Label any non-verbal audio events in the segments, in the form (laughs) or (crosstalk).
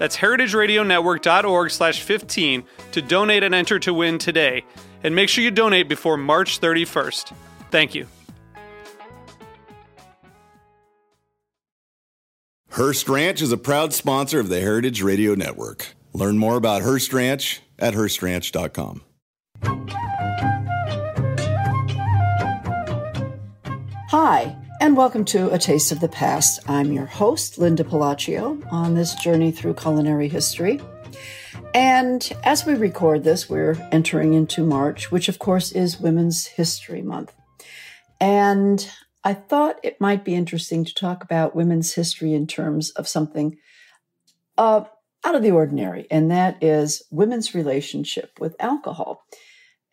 That's heritageradionetwork.org slash 15 to donate and enter to win today. And make sure you donate before March 31st. Thank you. Hearst Ranch is a proud sponsor of the Heritage Radio Network. Learn more about Hearst Ranch at HearstRanch.com. Hi, and welcome to A Taste of the Past. I'm your host, Linda Pelaccio, on this journey through culinary history. And as we record this, we're entering into March, which of course is Women's History Month. And I thought it might be interesting to talk about women's history in terms of something uh, out of the ordinary, and that is women's relationship with alcohol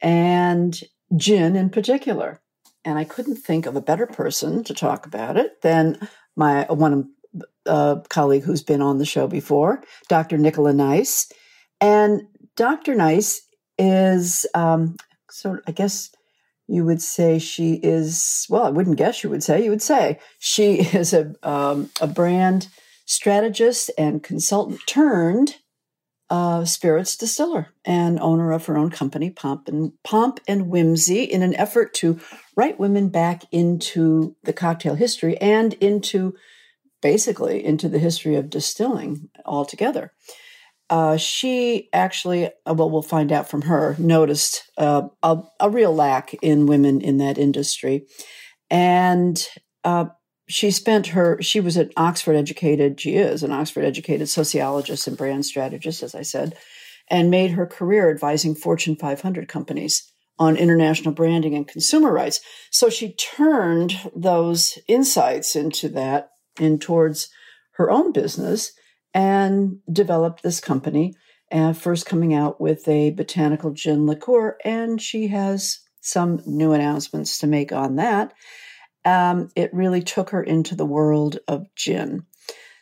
and gin in particular. And I couldn't think of a better person to talk about it than my one uh, colleague who's been on the show before, Dr. Nicola Nice. And Dr. Nice is um, sort of, I guess, you would say she is well i wouldn't guess you would say you would say she (laughs) is a, um, a brand strategist and consultant turned uh, spirits distiller and owner of her own company pomp and pomp and whimsy in an effort to write women back into the cocktail history and into basically into the history of distilling altogether uh, she actually, uh, well, we'll find out from her, noticed uh, a, a, real lack in women in that industry. And uh, she spent her, she was an Oxford educated, she is an Oxford educated sociologist and brand strategist, as I said, and made her career advising Fortune 500 companies on international branding and consumer rights. So she turned those insights into that and towards her own business and developed this company. And first coming out with a botanical gin liqueur, and she has some new announcements to make on that. Um, it really took her into the world of gin.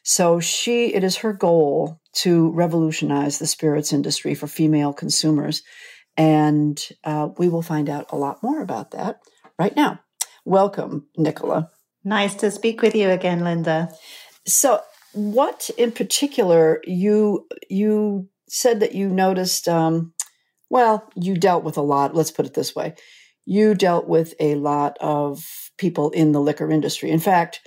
So she, it is her goal to revolutionize the spirits industry for female consumers, and uh, we will find out a lot more about that right now. Welcome, Nicola. Nice to speak with you again, Linda. So what in particular you you said that you noticed um, well you dealt with a lot let's put it this way you dealt with a lot of people in the liquor industry in fact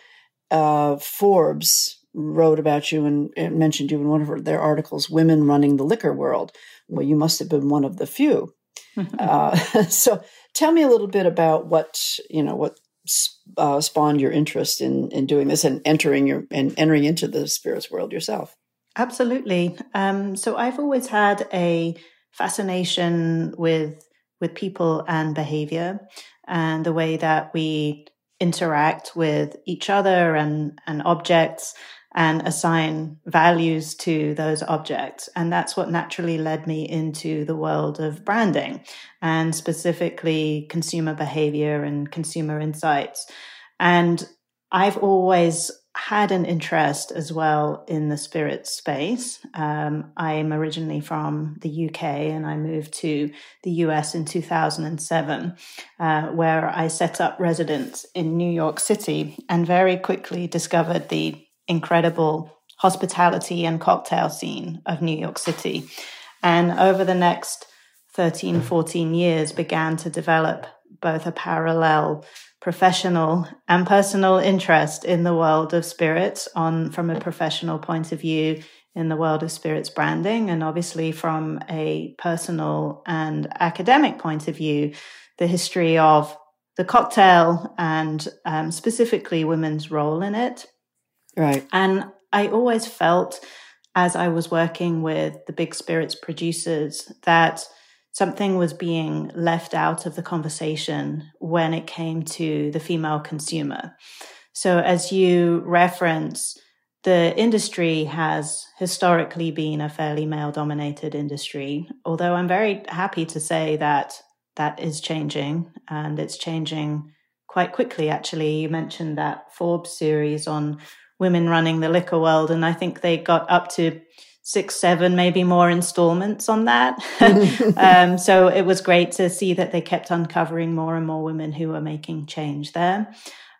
uh, forbes wrote about you and, and, mentioned you in one of their articles women running the liquor world well you must have been one of the few (laughs) uh, (laughs) so tell me a little bit about what you know what uh, spawned your interest in in doing this and entering your and entering into the spirits world yourself? Absolutely. Um, so I've always had a fascination with with people and behavior and the way that we interact with each other and and objects and assign values to those objects. And that's what naturally led me into the world of branding and specifically consumer behavior and consumer insights. And I've always had an interest as well in the spirit space. Um, I'm originally from the UK and I moved to the US in 2007, uh, where I set up residence in New York City and very quickly discovered the incredible hospitality and cocktail scene of New York City. And over the next 13, 14 years, began to develop both a parallel professional and personal interest in the world of spirits on from a professional point of view in the world of spirits branding and obviously from a personal and academic point of view the history of the cocktail and um, specifically women's role in it. Right. And I always felt as I was working with the big spirits producers that something was being left out of the conversation when it came to the female consumer. So, as you reference, the industry has historically been a fairly male dominated industry, although I'm very happy to say that that is changing and it's changing quite quickly, actually. You mentioned that Forbes series on women running the liquor world, and I think they got up to six, seven, maybe more installments on that. (laughs) (laughs) um, so it was great to see that they kept uncovering more and more women who were making change there.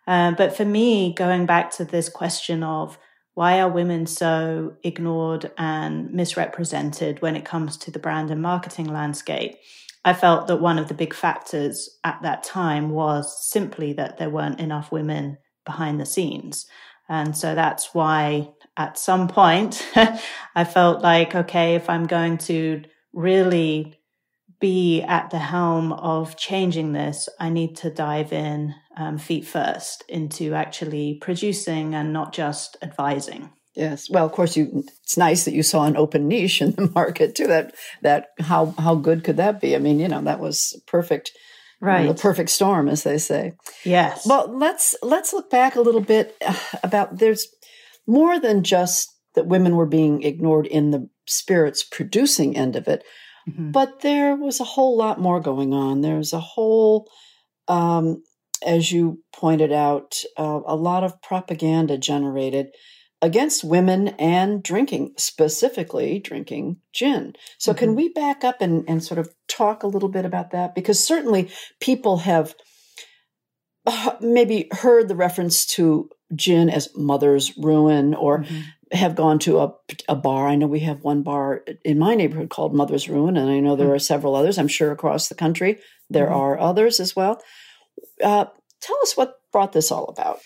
Uh, but for me, going back to this question of why are women so ignored and misrepresented when it comes to the brand and marketing landscape? I felt that one of the big factors at that time was simply that there weren't enough women behind the scenes. And so that's why at some point (laughs) I felt like, okay, if I'm going to really be at the helm of changing this, I need to dive in um, feet first into actually producing and not just advising. Yes. Well, of course, you. It's nice that you saw an open niche in the (laughs) market too. That that how how good could that be? I mean, you know, that was perfect right the perfect storm as they say yes well let's let's look back a little bit uh, about there's more than just that women were being ignored in the spirits producing end of it mm-hmm. but there was a whole lot more going on there's a whole um, as you pointed out uh, a lot of propaganda generated against women and drinking, specifically drinking gin. So, mm-hmm. can we back up and, and sort of talk a little bit about that? Because certainly people have uh, maybe heard the reference to gin as mother's ruin or mm-hmm. have gone to a, a bar. I know we have one bar in my neighborhood called Mother's Ruin, and I know there mm-hmm. are several others. I'm sure across the country there mm-hmm. are others as well. Uh, tell us what brought this all about.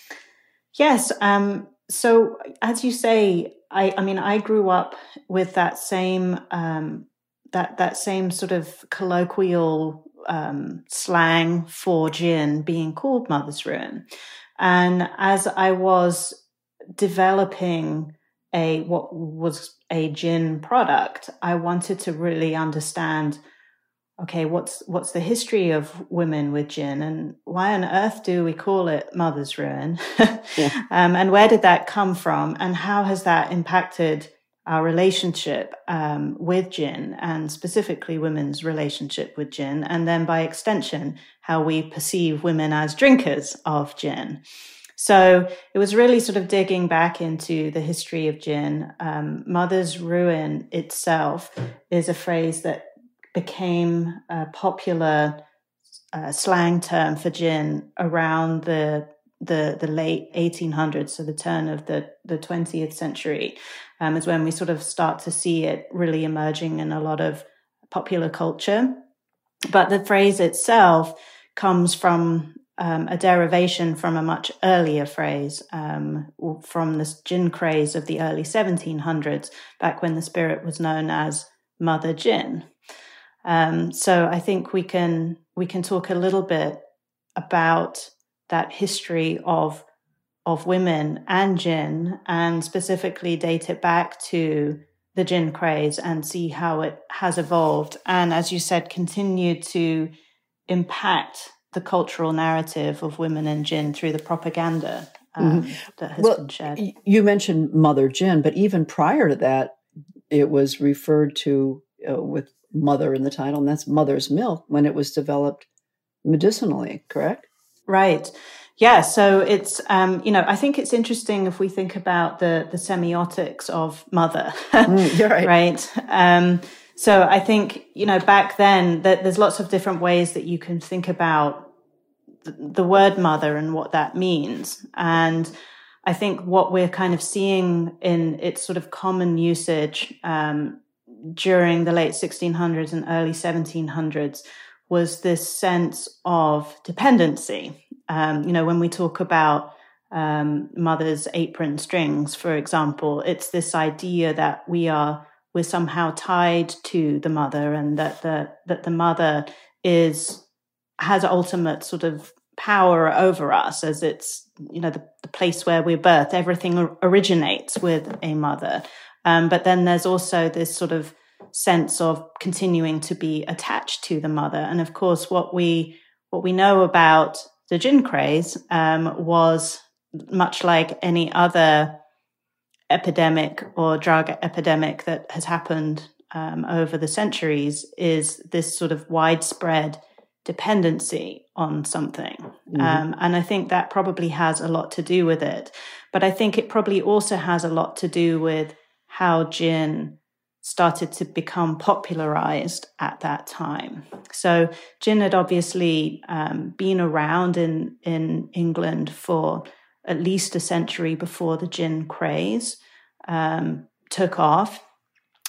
Yes. Um, so as you say, I, I mean, I grew up with that same um, that that same sort of colloquial um, slang for gin being called mother's ruin, and as I was developing a what was a gin product, I wanted to really understand okay, what's what's the history of women with gin, and why on earth do we call it mother's ruin? (laughs) yeah. um, and where did that come from, and how has that impacted our relationship um, with gin, and specifically women's relationship with gin, and then by extension, how we perceive women as drinkers of gin. So it was really sort of digging back into the history of gin. Um, Mother's Ruin itself is a phrase that became a popular uh, slang term for gin around the the the late 1800s, so the turn of the the 20th century, um, is when we sort of start to see it really emerging in a lot of popular culture. But the phrase itself comes from um, a derivation from a much earlier phrase um, from the gin craze of the early 1700s, back when the spirit was known as Mother Gin. Um, so I think we can we can talk a little bit about that history of of women and gin, and specifically date it back to the gin craze and see how it has evolved, and as you said, continue to impact the cultural narrative of women and gin through the propaganda um, mm-hmm. that has well, been shared. You mentioned Mother Gin, but even prior to that, it was referred to uh, with mother in the title, and that's mother's milk when it was developed medicinally, correct? Right. Yeah. So it's, um, you know, I think it's interesting if we think about the, the semiotics of mother. mm, you're (laughs) right. right. Um, so I think, you know, back then that there's lots of different ways that you can think about the, the word mother and what that means. And I think what we're kind of seeing in its sort of common usage, um, during the late 1600s and early 1700s was this sense of dependency. Um, you know, when we talk about um, mother's apron strings, for example, it's this idea that we are we're somehow tied to the mother, and that the that the mother is has ultimate sort of power over us as it's you know the, the place where we're birthed everything originates with a mother um, but then there's also this sort of sense of continuing to be attached to the mother and of course what we what we know about the gin craze um, was much like any other epidemic or drug epidemic that has happened um, over the centuries is this sort of widespread dependency on something. Mm-hmm. Um, and I think that probably has a lot to do with it. But I think it probably also has a lot to do with how gin started to become popularized at that time. So gin had obviously um, been around in, in England for at least a century before the gin craze um, took off.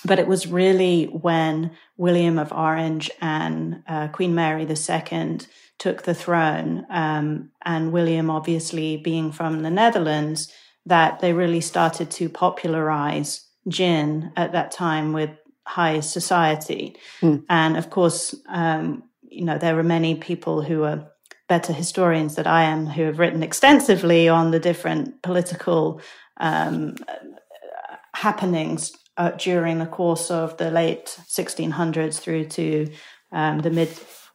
But it was really when William of Orange and uh, Queen Mary II took the throne, um, and William obviously being from the Netherlands, that they really started to popularize gin at that time with high society. Mm. And of course, um, you know, there are many people who are better historians than I am who have written extensively on the different political um, happenings uh, during the course of the late 1600s through to um, the mid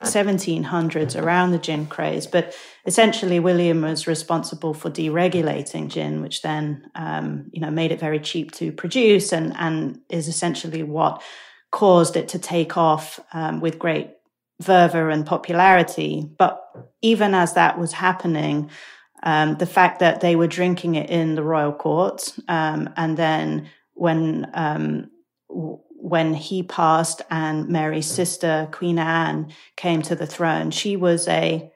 1700s around the gin craze. But essentially, William was responsible for deregulating gin, which then um, you know made it very cheap to produce, and and is essentially what caused it to take off um, with great fervor and popularity. But even as that was happening, um, the fact that they were drinking it in the royal court, um, and then when um, when he passed and Mary's sister Queen Anne came to the throne, she was a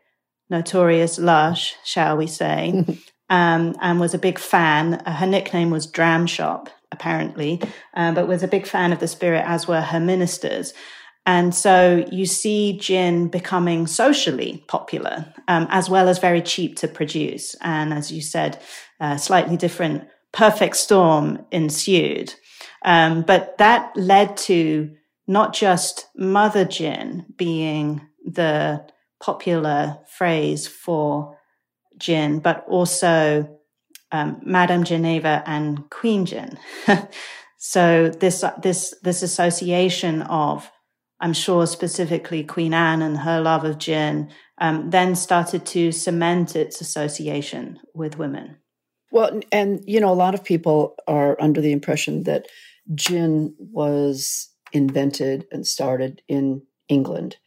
notorious lush, shall we say, (laughs) um, and was a big fan. Her nickname was Dram Shop, apparently, uh, but was a big fan of the spirit, as were her ministers. And so you see gin becoming socially popular, um, as well as very cheap to produce. And as you said, a slightly different perfect storm ensued. Um, but that led to not just mother gin being the popular phrase for gin, but also um, Madame Geneva and Queen Gin. (laughs) so this this this association of, I'm sure specifically Queen Anne and her love of gin, um, then started to cement its association with women. Well, and you know, a lot of people are under the impression that gin was invented and started in England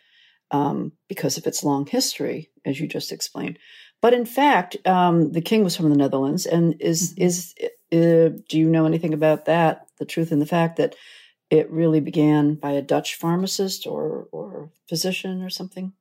um, because of its long history, as you just explained. But in fact, um, the king was from the Netherlands, and is mm-hmm. is uh, do you know anything about that? The truth and the fact that it really began by a Dutch pharmacist or or physician or something.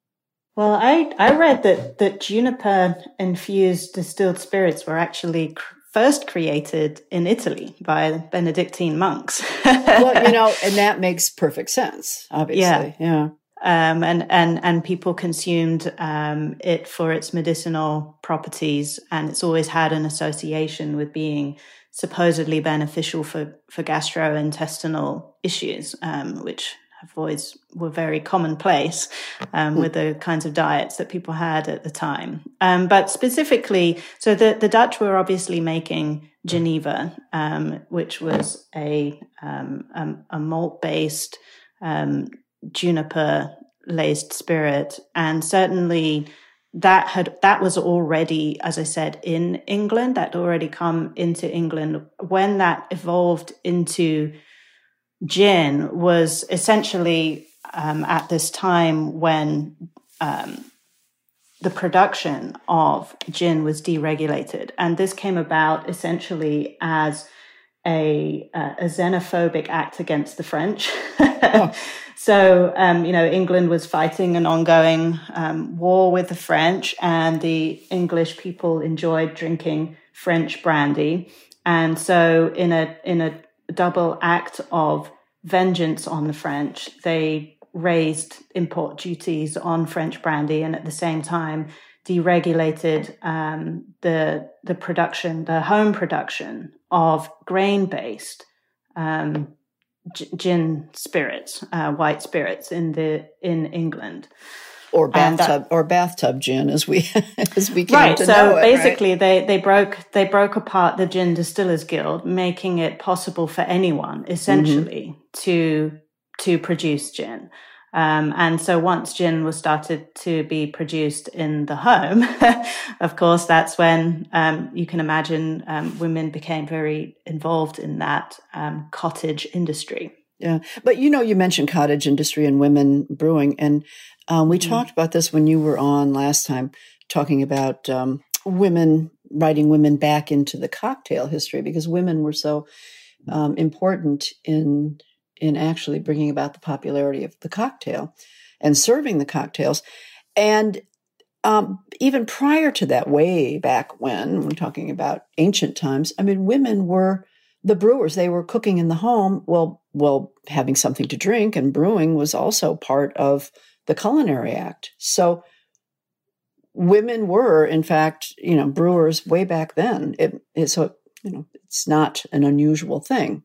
Well, I, I read that, that juniper infused distilled spirits were actually cr- first created in Italy by Benedictine monks. well, you (laughs) know, and that makes perfect sense, obviously. Yeah. Yeah. Um, and, and, and people consumed um, it for its medicinal properties. And it's always had an association with being supposedly beneficial for, for gastrointestinal issues, um, which have always were very commonplace um, hmm. with the kinds of diets that people had at the time. Um, but specifically, so the, the Dutch were obviously making Geneva, um, which was a, a malt based um, juniper laced spirit. And certainly that had that was already as i said in england that already come into england when that evolved into gin was essentially um, at this time when um, the production of gin was deregulated. And this came about essentially as a, uh, a xenophobic act against the French. oh. (laughs) So, um, you know, England was fighting an ongoing um, war with the French, and the English people enjoyed drinking French brandy. And so, in a in a double act of vengeance on the French. They raised import duties on French brandy and at the same time deregulated um, the the production, the home production of grain based um, gin spirits, uh, white spirits in the in England. or bathtub that, or bathtub gin as we (laughs) as we came right. to so know it, basically, right? they they broke they broke apart the Gin Distillers Guild, making it possible for anyone essentially mm-hmm. to to produce gin. Um, and so once gin was started to be produced in the home, (laughs) of course, that's when um, you can imagine um, women became very involved in that um, cottage industry. Yeah, but you know, you mentioned cottage industry and women brewing, and um, we mm-hmm. talked about this when you were on last time, talking about um, women writing women back into the cocktail history because women were so important in in actually bringing about the popularity of the cocktail and serving the cocktails. And um, even prior to that, way back when, we're talking about ancient times, I mean, women were the brewers. They were cooking in the home. Well, well, having something to drink and brewing was also part of the culinary act. So women were, in fact, you know, brewers way back then. It, it so you know, it's not an unusual thing.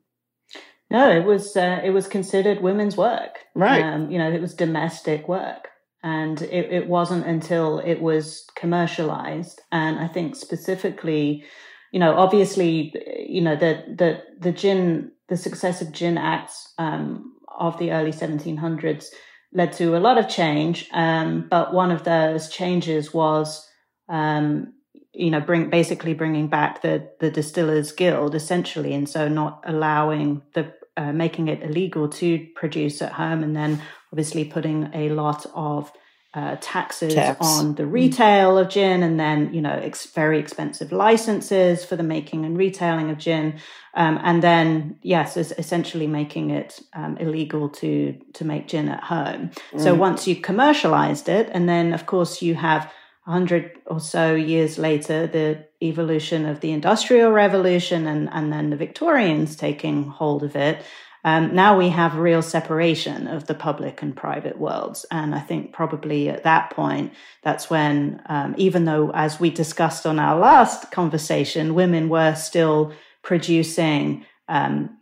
No, it was uh, it was considered women's work. Right. Um, you know, it was domestic work, and it, it wasn't until it was commercialized, and I think specifically, you know, obviously, you know, the the the gin, the successive gin acts um, of the early 1700s led to a lot of change. Um, but one of those changes was, um, you know, bring basically bringing back the the distillers guild essentially, and so not allowing the uh, making it illegal to produce at home, and then obviously putting a lot of uh, taxes Tax. on the mm. retail of gin, and then you know ex- very expensive licenses for the making and retailing of gin, um, and then yes, essentially making it um, illegal to to make gin at home. Mm. So once you commercialized it, and then of course you have 100 or so years later, the evolution of the Industrial Revolution and, and then the Victorians taking hold of it, um, now we have real separation of the public and private worlds. And I think probably at that point, that's when, um, even though, as we discussed on our last conversation, women were still producing um,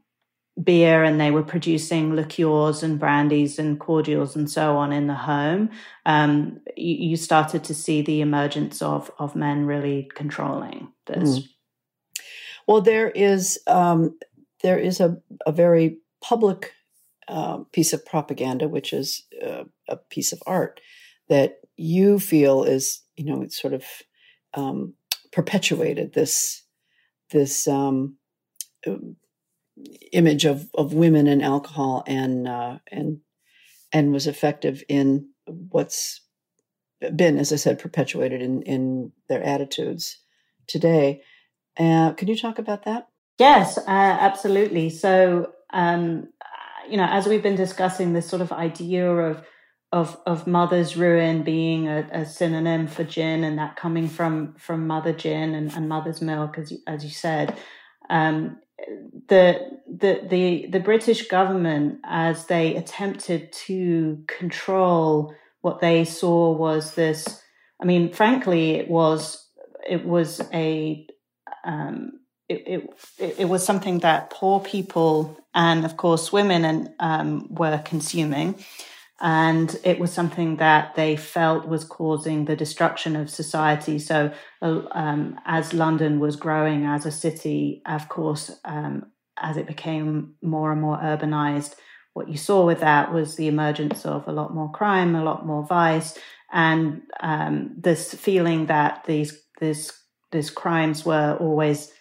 beer and they were producing liqueurs and brandies and cordials and so on in the home, um, you, you, started to see the emergence of of men really controlling this. Mm. Well, there is um, there is a, a very public uh, piece of propaganda, which is uh, a piece of art that you feel is you know it's sort of um, perpetuated this this um, image of, of women and alcohol and uh, and and was effective in what's been, as I said, perpetuated in in their attitudes today. Uh, can you talk about that? Yes, uh, absolutely. So, um, you know, as we've been discussing, this sort of idea of of of mother's ruin being a, a, synonym for gin, and that coming from from mother gin and, and mother's milk, as you, as you said. Um, the the the the British government, as they attempted to control what they saw was this. I mean, frankly, it was it was a um, it, it, it was something that poor people and of course women and um, were consuming and it was something that they felt was causing the destruction of society. So, uh, um, as London was growing as a city, of course, um, as it became more and more urbanized, what you saw with that was the emergence of a lot more crime, a lot more vice, and um, this feeling that these these these crimes were always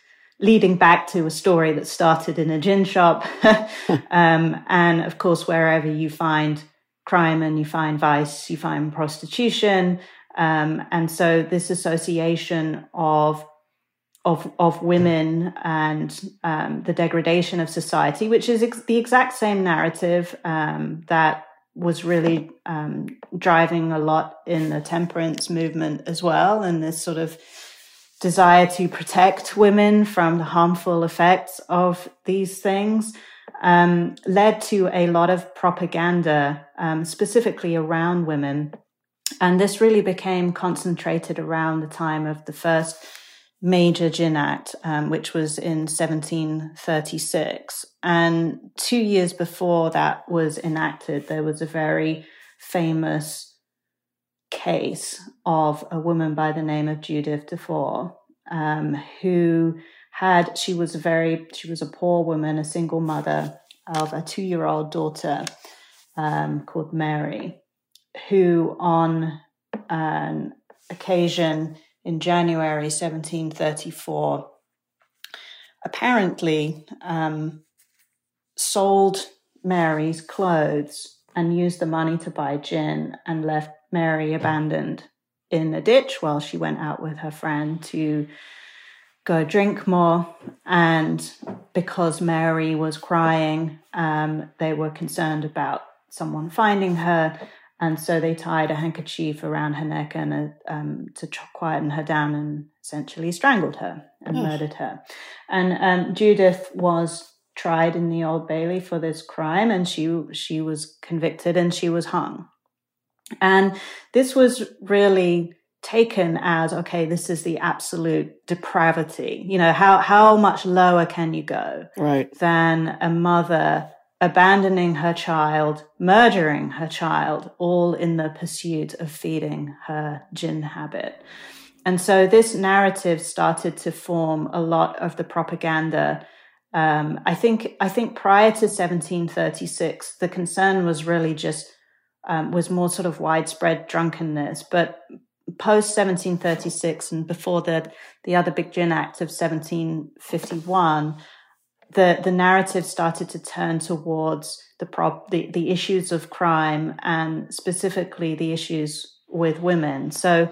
leading back to a story that started in a gin shop, (laughs) (laughs) um, and of course, wherever you find crime and you find vice, you find prostitution. Um, and so this association of of of women and um, the degradation of society, which is ex- the exact same narrative um, that was really um, driving a lot in the temperance movement as well, and this sort of desire to protect women from the harmful effects of these things um, led to a lot of propaganda, um, specifically around women. And this really became concentrated around the time of the first major Gin Act, um, which was in 1736. And two years before that was enacted, there was a very famous case of a woman by the name of Judith Dufour, um, who had she was a very she was a poor woman, a single mother of a two year old daughter um, called Mary, who on an occasion in January 1734 apparently um, sold Mary's clothes and used the money to buy gin and left Mary abandoned in a ditch while she went out with her friend to go drink more. And because Mary was crying, um, they were concerned about someone finding her. And so they tied a handkerchief around her neck and uh, um, to quieten her down and essentially strangled her and murdered her. And um, Judith was tried in the Old Bailey for this crime, and she she was convicted and she was hung. And this was really taken as okay this is the absolute depravity you know how how much lower can you go right than a mother abandoning her child, murdering her child, all in the pursuit of feeding her gin habit. And so this narrative started to form a lot of the propaganda. Um, I think I think prior to 1736, the concern was really just um, was more sort of widespread drunkenness, but post 1736 and before the the other Big Gin Act of 1751 the the narrative started to turn towards the prop the, the issues of crime and specifically the issues with women. So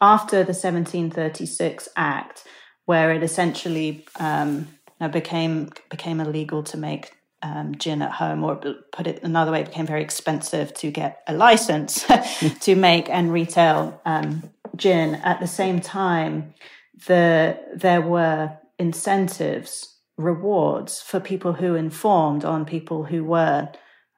after the 1736 Act, where it essentially um, became became illegal to make um, gin at home, or put it another way, it became very expensive to get a license (laughs) to make and retail um, gin. At the same time, the there were incentives rewards for people who informed on people who were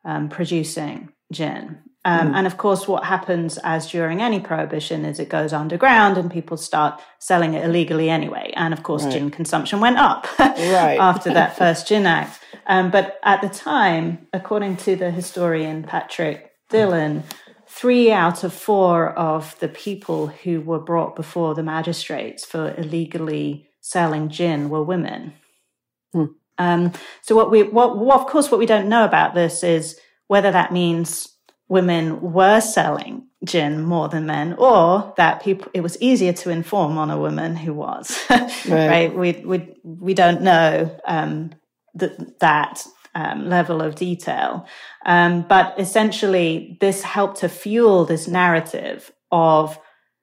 um, producing gin. Um, mm. And of course, what happens as during any prohibition is it goes underground and people start selling it illegally anyway. And of course, right. gin consumption went up (laughs) right. after that (laughs) first Gin Act. Um, but at the time, according to the historian Patrick Dillon, three out of four of the people who were brought before the magistrates for illegally selling gin were women. Hmm. Um, so what we, what, what, of course, what we don't know about this is whether that means women were selling gin more than men, or that people it was easier to inform on a woman who was. (laughs) right. right. We we we don't know um, that that um, level of detail, um, but essentially, this helped to fuel this narrative of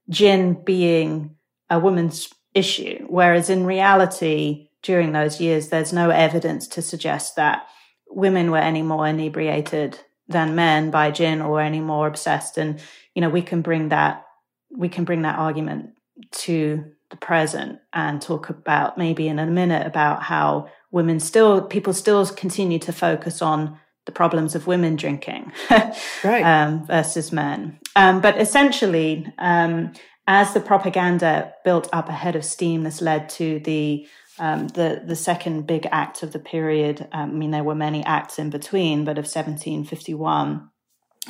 gin being a woman's issue, whereas in reality during those years, there's no evidence to suggest that women were any more inebriated than men by gin or any more obsessed. And, you know, we can bring that, we can bring that argument to the present and talk about maybe in a minute about how women still, people still continue to focus on the problems of women drinking (laughs) right. um, versus men. Um, but essentially, um, as the propaganda built up ahead of steam, this led to the um, the the second big act of the period. Um, I mean, there were many acts in between, but of 1751,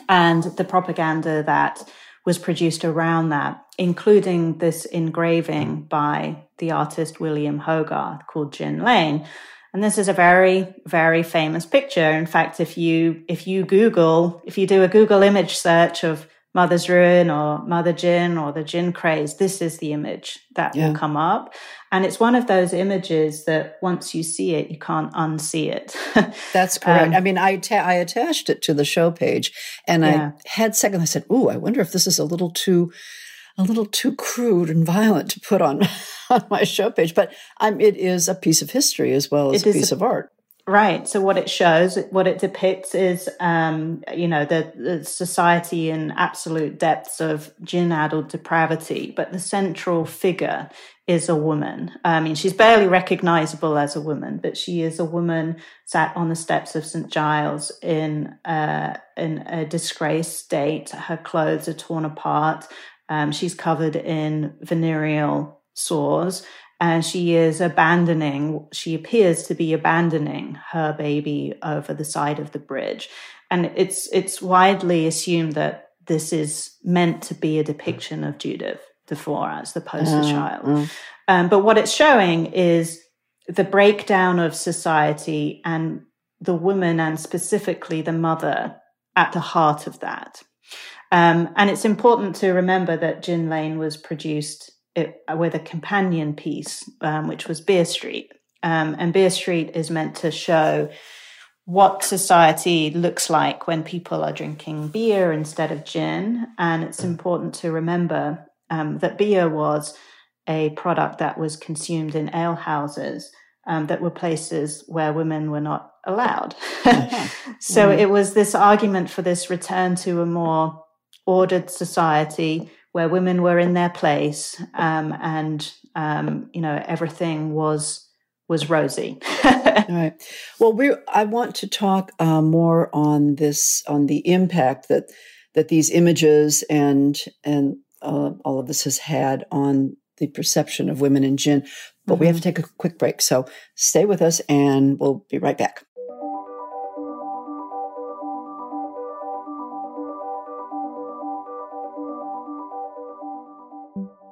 and the propaganda that was produced around that, including this engraving by the artist William Hogarth called Gin Lane. And this is a very, very famous picture. In fact, if you if you Google, if you do a Google image search of Mother's Ruin or Mother Gin or the Gin Craze, this is the image that yeah. will come up. And it's one of those images that once you see it, you can't unsee it. (laughs) That's correct. Um, I mean, I, ta- I attached it to the show page and yeah. I had second, I said, Ooh, I wonder if this is a little too, a little too crude and violent to put on, (laughs) on my show page. But um, it is a piece of history as well as it a piece a, of art. Right. So what it shows, what it depicts is, um, you know, the, the society in absolute depths of gin-addled depravity, but the central figure is a woman. I mean, she's barely recognizable as a woman, but she is a woman sat on the steps of St. Giles in, uh, in a disgraced state. Her clothes are torn apart. Um, she's covered in venereal sores and she is abandoning, she appears to be abandoning her baby over the side of the bridge. And it's, it's widely assumed that this is meant to be a depiction of Judith Dufour as the poster Uh, child. uh. Um, but what it's showing is the breakdown of society and the woman and specifically the mother at the heart of that. Um, and it's important to remember that Gin Lane was produced it, with a companion piece, um, which was Beer Street. Um, and Beer Street is meant to show what society looks like when people are drinking beer instead of gin. And it's important to remember um, that beer was a product that was consumed in ale houses um, that were places where women were not allowed. (laughs) so Mhm. it was this argument for this return to a more ordered society where women were in their place um, and um, you know everything was was rosy. All (laughs) right. Well, we I want to talk uh, more on this on the impact that that these images and and uh, all of this has had on the perception of women in gin. But we have to take a quick break, so stay with us, and we'll be right back.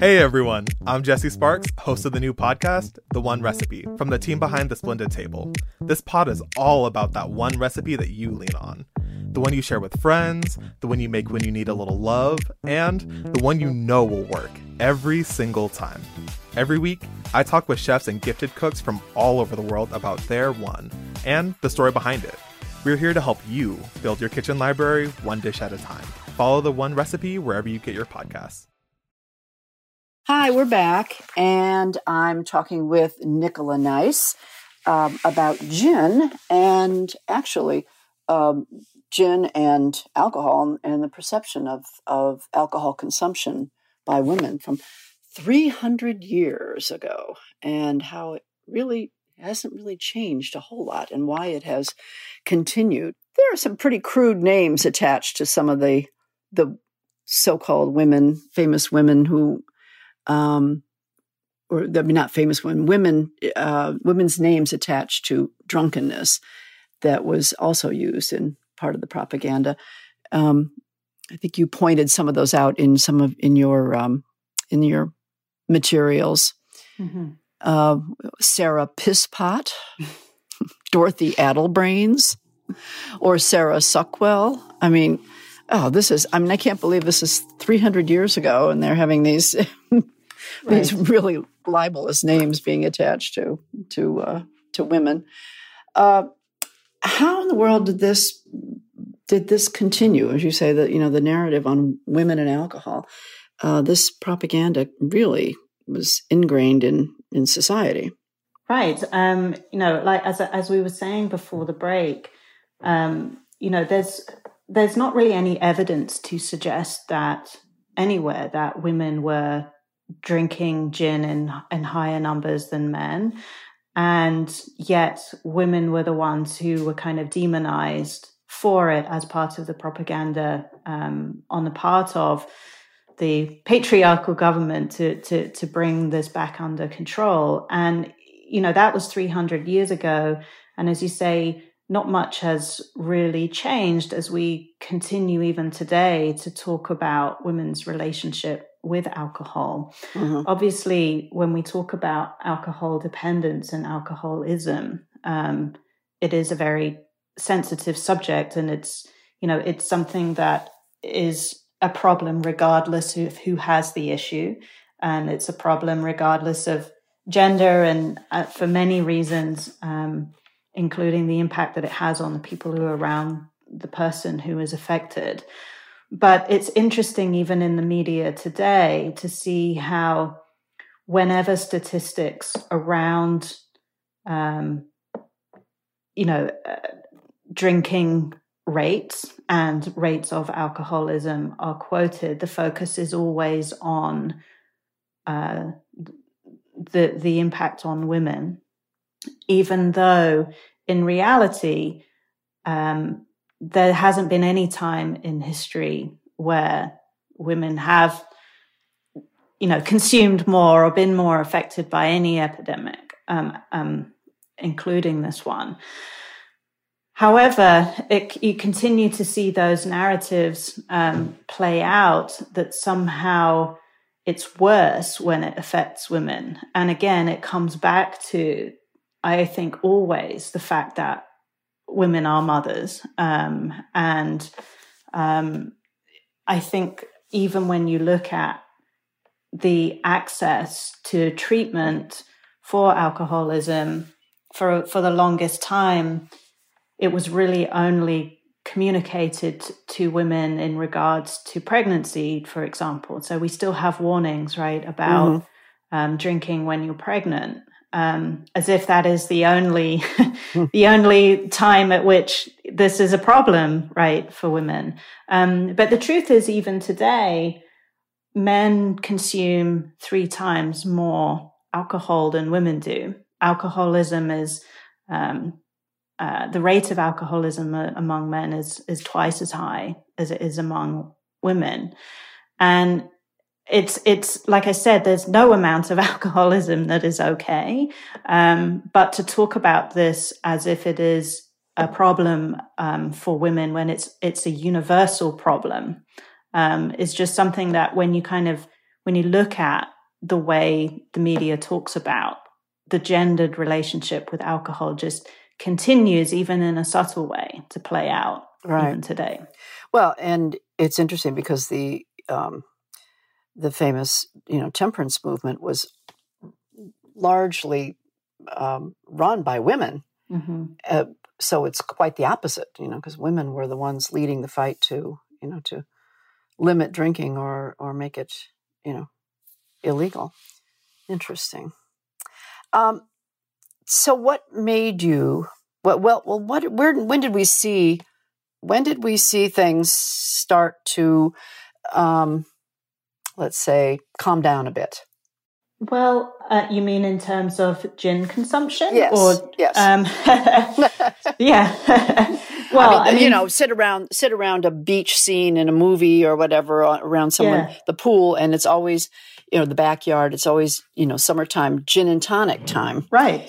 Hey everyone, I'm Jesse Sparks, host of the new podcast, The One Recipe, from the team behind The Splendid Table. This pod is all about that one recipe that you lean on. The one you share with friends, the one you make when you need a little love, and the one you know will work every single time. Every week, I talk with chefs and gifted cooks from all over the world about their one and the story behind it. We're here to help you build your kitchen library one dish at a time. Follow The One Recipe wherever you get your podcasts. Hi, we're back, and I'm talking with Nicola Nice um, about gin and actually um, gin and alcohol and the perception of, of alcohol consumption by women from 300 years ago and how it really hasn't really changed a whole lot and why it has continued. There are some pretty crude names attached to some of the the so-called women, famous women who um, or I mean, not famous women, women, uh, women's names attached to drunkenness that was also used in part of the propaganda. Um, I think you pointed some of those out in some of in your um, in your materials. Mhm. Uh, Sarah Pisspot, (laughs) Dorothy Addlebrains, or Sarah Suckwell. I mean, oh, this is. I mean, I can't believe this is 300 years ago, and they're having these (laughs) these (laughs) really libelous names being attached to to uh, to women. Uh, how in the world did this did this continue? As you say, that you know the narrative on women and alcohol, uh, this propaganda really was ingrained in in society. Right. Um, you know, like as as we were saying before the break, um, you know, there's there's not really any evidence to suggest that anywhere that women were drinking gin in in higher numbers than men, and yet women were the ones who were kind of demonized for it as part of the propaganda um, on the part of the patriarchal government to to to bring this back under control. And you know that was 300 years ago. And as you say not much has really changed as we continue even today to talk about women's relationship with alcohol Mhm. obviously when we talk about alcohol dependence and alcoholism um, it is a very sensitive subject and it's you know it's something that is a problem regardless of who has the issue. And it's a problem regardless of gender and uh, for many reasons, um, including the impact that it has on the people who are around the person who is affected. But it's interesting, even in the media today, to see how whenever statistics around, um, you know, uh, drinking rates and rates of alcoholism are quoted, the focus is always on uh, the the impact on women, even though in reality um, there hasn't been any time in history where women have you know consumed more or been more affected by any epidemic um, um, including this one. However it, you continue to see those narratives um, play out that somehow it's worse when it affects women. And again it comes back to i think always the fact that women are mothers. Um, and um, I think even when you look at the access to treatment for alcoholism, for for the longest time, it was really only communicated to women in regards to pregnancy, for example. So we still have warnings, right, about mm-hmm. um, drinking when you're pregnant um, as if that is the only (laughs) the only time at which this is a problem, right, for women. Um, but the truth is, even today, men consume three times more alcohol than women do. Alcoholism is um, uh, the rate of alcoholism among men is is twice as high as it is among women, and it's it's like I said, there's no amount of (laughs) alcoholism that is okay. Um, but to talk about this as if it is a problem um, for women when it's it's a universal problem um, is just something that when you kind of when you look at the way the media talks about the gendered relationship with alcohol just continues even in a subtle way to play out right. even today. Well, and it's interesting because the um, the famous, you know, temperance movement was largely um, run by women. Mm-hmm. Uh, so it's quite the opposite, you know, because women were the ones leading the fight to, you know, to limit drinking or or make it, you know, illegal. Interesting. Um, so what made you? Well, well, well, what? Where? When did we see? When did we see things start to? Um, let's say, calm down a bit? Well, uh, you mean in terms of gin consumption? Yes. Or, yes. Um, (laughs) yeah. (laughs) well, I mean, I mean, you know, sit around, sit around a beach scene in a movie or whatever, uh, around someone, yeah. the pool, and it's always, you know, the backyard. It's always, you know, summertime gin and tonic time, right?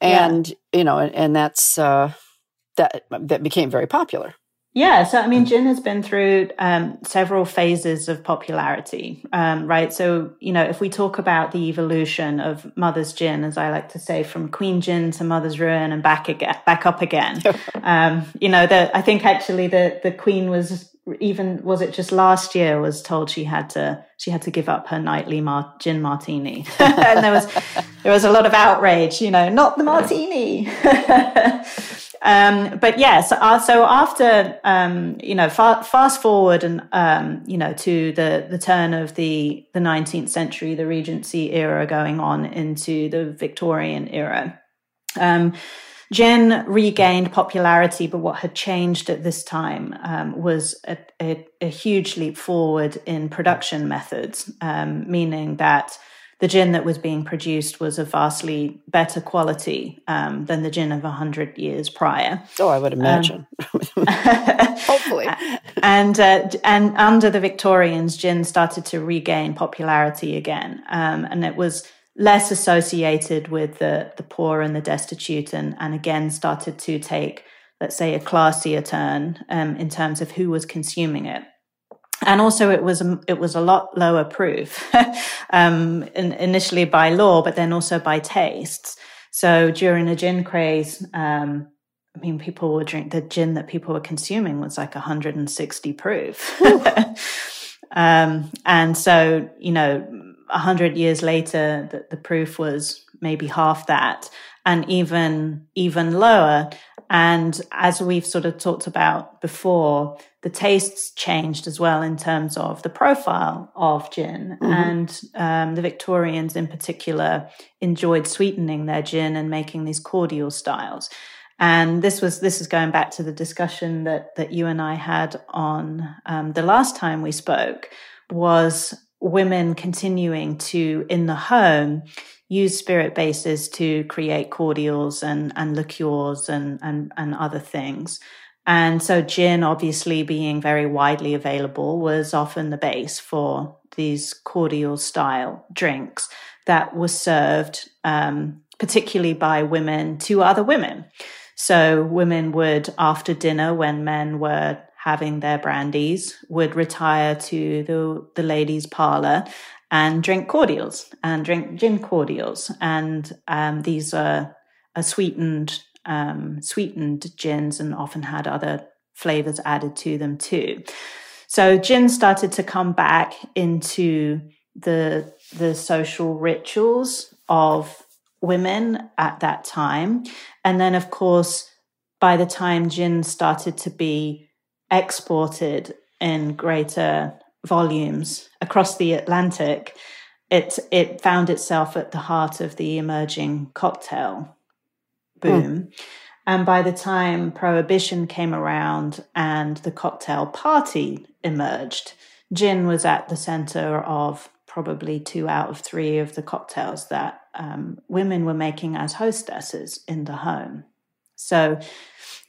And yeah. you know, and, and that's uh, that that became very popular. Yeah, so I mean, gin has been through um, several phases of popularity, um, right? So, you know, if we talk about the evolution of Mother's Gin, as I like to say, from Queen Gin to Mother's Ruin and back again, back up again, (laughs) um, you know, that I think actually the the Queen was even was it just last year was told she had to she had to give up her nightly mar- gin martini, (laughs) and there was there was a lot of outrage, you know, not the martini. (laughs) Um, but yes, uh, so after um, you know, fa- fast forward and um, you know to the the turn of the the nineteenth century, the Regency era, going on into the Victorian era. Um, gin regained popularity, but what had changed at this time um, was a, a, a, huge leap forward in production methods, um, meaning that the gin that was being produced was of vastly better quality um, than the gin of 100 years prior. Oh, I would imagine. Um, (laughs) Hopefully. and, uh, and under the Victorians, gin started to regain popularity again. Um, and it was less associated with the, the poor and the destitute, and, and again started to take, let's say, a classier turn um, in terms of who was consuming it and also it was it was a lot lower proof (laughs) um, in, initially by law but then also by tastes so during the gin craze um, i mean people were drink the gin that people were consuming was like 160 proof (laughs) Um, and so, you know, a hundred years later, the, the proof was maybe half that and even, even lower. And as we've sort of talked about before, the tastes changed as well in terms of the profile of gin. Mm-hmm. And um, the Victorians, in particular, enjoyed sweetening their gin and making these cordial styles. And this was this is going back to the discussion that that you and I had on um, the last time we spoke. Was women continuing to in the home use spirit bases to create cordials and and liqueurs and and and other things. And so gin, obviously being very widely available, was often the base for these cordial style drinks that were served, um, particularly by women to other women. So women would, after dinner, when men were having their brandies, would retire to the, the ladies' parlor and drink cordials and drink gin cordials. And um, these are, are sweetened um, sweetened gins and often had other flavors added to them too. So gin started to come back into the the social rituals of women at that time. And then of course, by the time gin started to be exported in greater volumes across the Atlantic, it it found itself at the heart of the emerging cocktail boom. Mm. And by the time prohibition came around and the cocktail party emerged, gin was at the center of probably two out of three of the cocktails that um, women were making as hostesses in the home. So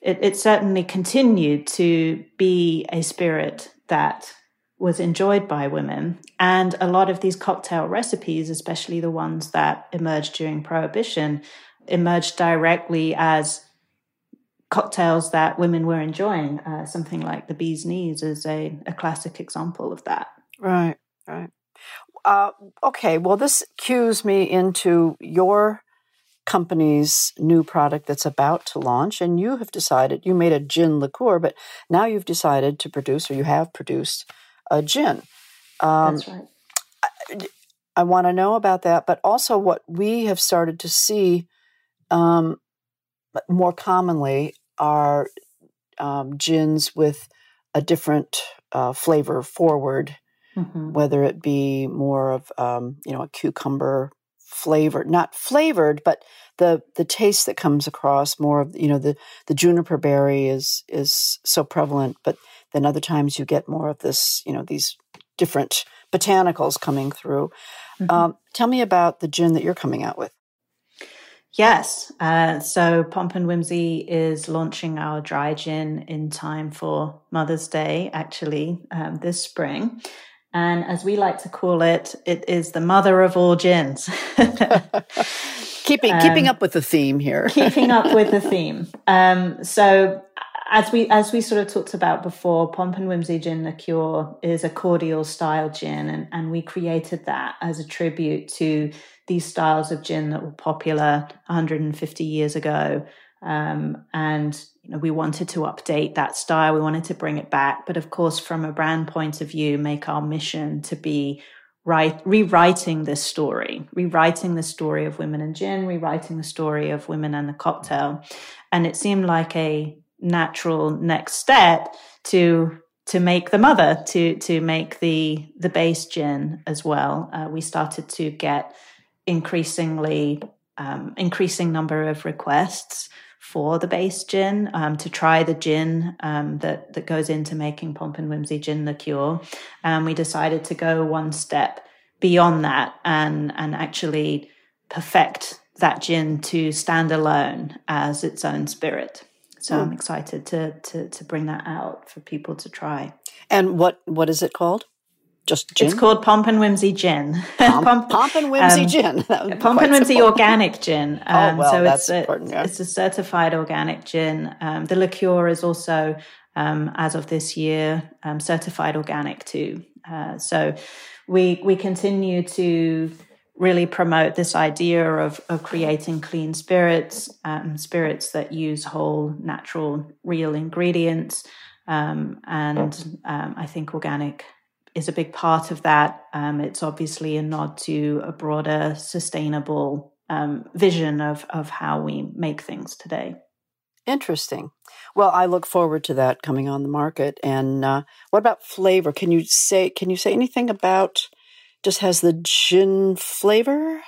it, it certainly continued to be a spirit that was enjoyed by women. And a lot of these cocktail recipes, especially the ones that emerged during Prohibition, emerged directly as cocktails that women were enjoying. Uh, something like the bee's knees is a, a classic example of that. Right, right. Uh, okay, well, this cues me into your company's new product that's about to launch, and you have decided you made a gin liqueur, but now you've decided to produce, or you have produced, a gin. Um, that's right. I, I want to know about that, but also what we have started to see um, more commonly are um, gins with a different uh, flavor forward, mm-hmm. whether it be more of um, you know a cucumber flavor, not flavored, but the the taste that comes across more of you know the the juniper berry is is so prevalent, but then other times you get more of this you know these different botanicals coming through. Mm-hmm. Um, tell me about the gin that you're coming out with. Yes. Uh, so Pomp and Whimsy is launching our dry gin in time for Mother's Day, actually, um, this spring. And as we like to call it, it is the mother of all gins. (laughs) keeping um, keeping up with the theme here. (laughs) keeping up with the theme. Um, so as we as we sort of talked about before, Pomp and Whimsy Gin Liqueur is a cordial style gin, and, and we created that as a tribute to these styles of gin that were popular 150 years ago. Um, and you know, we wanted to update that style. We wanted to bring it back, but of course, from a brand point of view, make our mission to be rewriting this story, rewriting the story of women and gin, rewriting the story of women and the cocktail. And it seemed like a natural next step to to make the mother to to make the the base gin as well. Uh, we started to get increasingly um, increasing number of requests for the base gin um, to try the gin um, that that goes into making Pomp and Whimsy gin liqueur. And we decided to go one step beyond that and and actually perfect that gin to stand alone as its own spirit. So mm. I'm excited to, to to bring that out for people to try. And what what is it called? Just gin? It's called Pomp and Whimsy Gin. Pomp, (laughs) Pomp, Pomp and Whimsy um, Gin. (laughs) Pomp and Whimsy Organic (laughs) Gin. Oh, um, oh, well, so that's it's important, a, yeah. it's a certified organic gin. Um, the liqueur is also, um, as of this year, um, certified organic too. Uh, so we we continue to really promote this idea of, of creating clean spirits, um, spirits that use whole, natural, real ingredients. and I think organic is a big part of that. Um, it's obviously a nod to a broader, sustainable um, vision of of how we make things today. Interesting. Well, I look forward to that coming on the market. And uh, what about flavor? Can you say can you say anything about? Just has the gin flavor?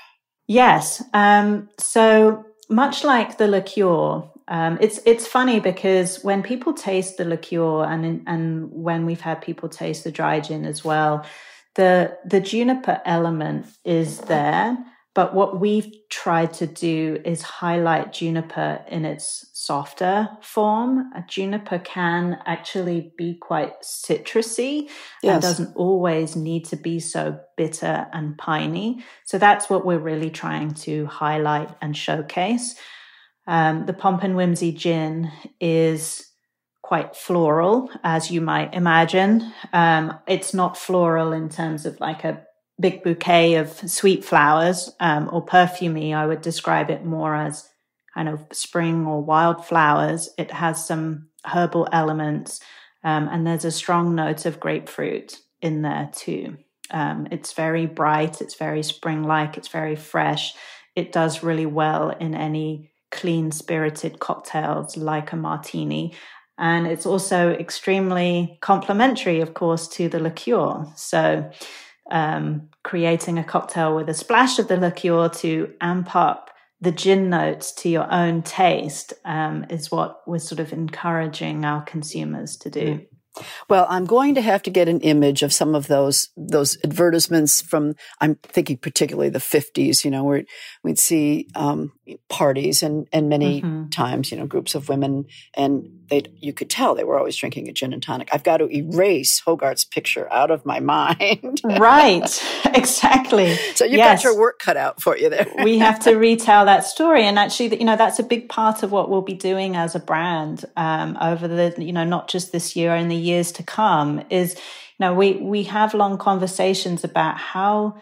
Yes. Um, so much like the liqueur, um, it's it's funny because when people taste the liqueur and and when we've had people taste the dry gin as well, the the juniper element is there, but what we've tried to do is highlight juniper in its softer form. A juniper can actually be quite citrusy yes. and doesn't always need to be so bitter and piney. So that's what we're really trying to highlight and showcase. Um, the Pomp and Whimsy gin is quite floral, as you might imagine. Um, it's not floral in terms of like a big bouquet of sweet flowers um, or perfumey. I would describe it more as kind of spring or wild flowers. It has some herbal elements, um, and there's a strong note of grapefruit in there too. Um, it's very bright, it's very spring like, it's very fresh. It does really well in any clean spirited cocktails like a martini. And it's also extremely complementary, of course, to the liqueur. So, um, creating a cocktail with a splash of the liqueur to amp up the gin notes to your own taste um, is what we're sort of encouraging our consumers to do. Mm. Well, I'm going to have to get an image of some of those those advertisements from. I'm thinking particularly the 50s. You know, where we'd see um, parties and and many mm-hmm. times, you know, groups of women, and they you could tell they were always drinking a gin and tonic. I've got to erase Hogarth's picture out of my (laughs) mind. right, (laughs) exactly. So you've yes. got your work cut out for you there. we have to (laughs) retell that story, and actually, you know, that's a big part of what we'll be doing as a brand um, over the, you know, not just this year and the years to come. Is you know, we we have long conversations about how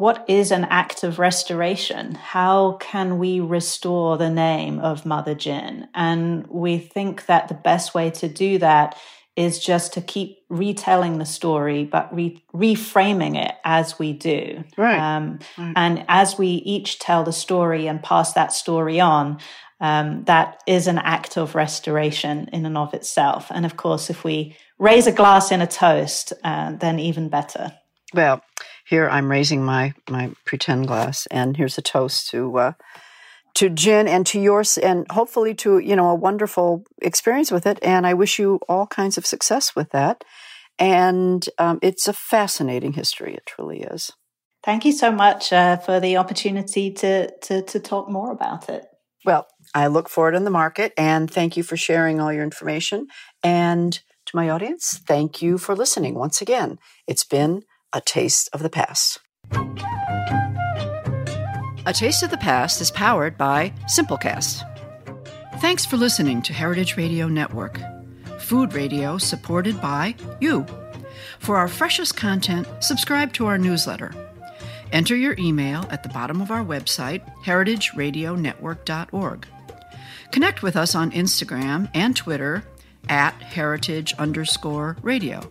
what is an act of restoration? How can we restore the name of Mother Gin? And we think that the best way to do that is just to keep retelling the story, but re- reframing it as we do. Right. Um, right. And as we each tell the story and pass that story on, um, that is an act of restoration in and of itself. And of course, if we raise a glass in a toast, uh, then even better. Well, here I'm raising my my pretend glass, and here's a toast to uh, to gin and to yours, and hopefully to you know a wonderful experience with it. And I wish you all kinds of success with that. And um, it's a fascinating history. It truly is. Thank you so much uh, for the opportunity to, to to talk more about it. Well, I look forward in the market, and thank you for sharing all your information. And to my audience, thank you for listening once again. It's been a Taste of the Past. A Taste of the Past is powered by Simplecast. Thanks for listening to Heritage Radio Network, food radio supported by you. For our freshest content, subscribe to our newsletter. Enter your email at the bottom of our website, heritageradionetwork.org. Connect with us on Instagram and Twitter at heritage underscore radio.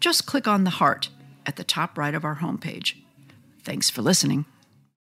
just click on the heart at the top right of our homepage. Thanks for listening.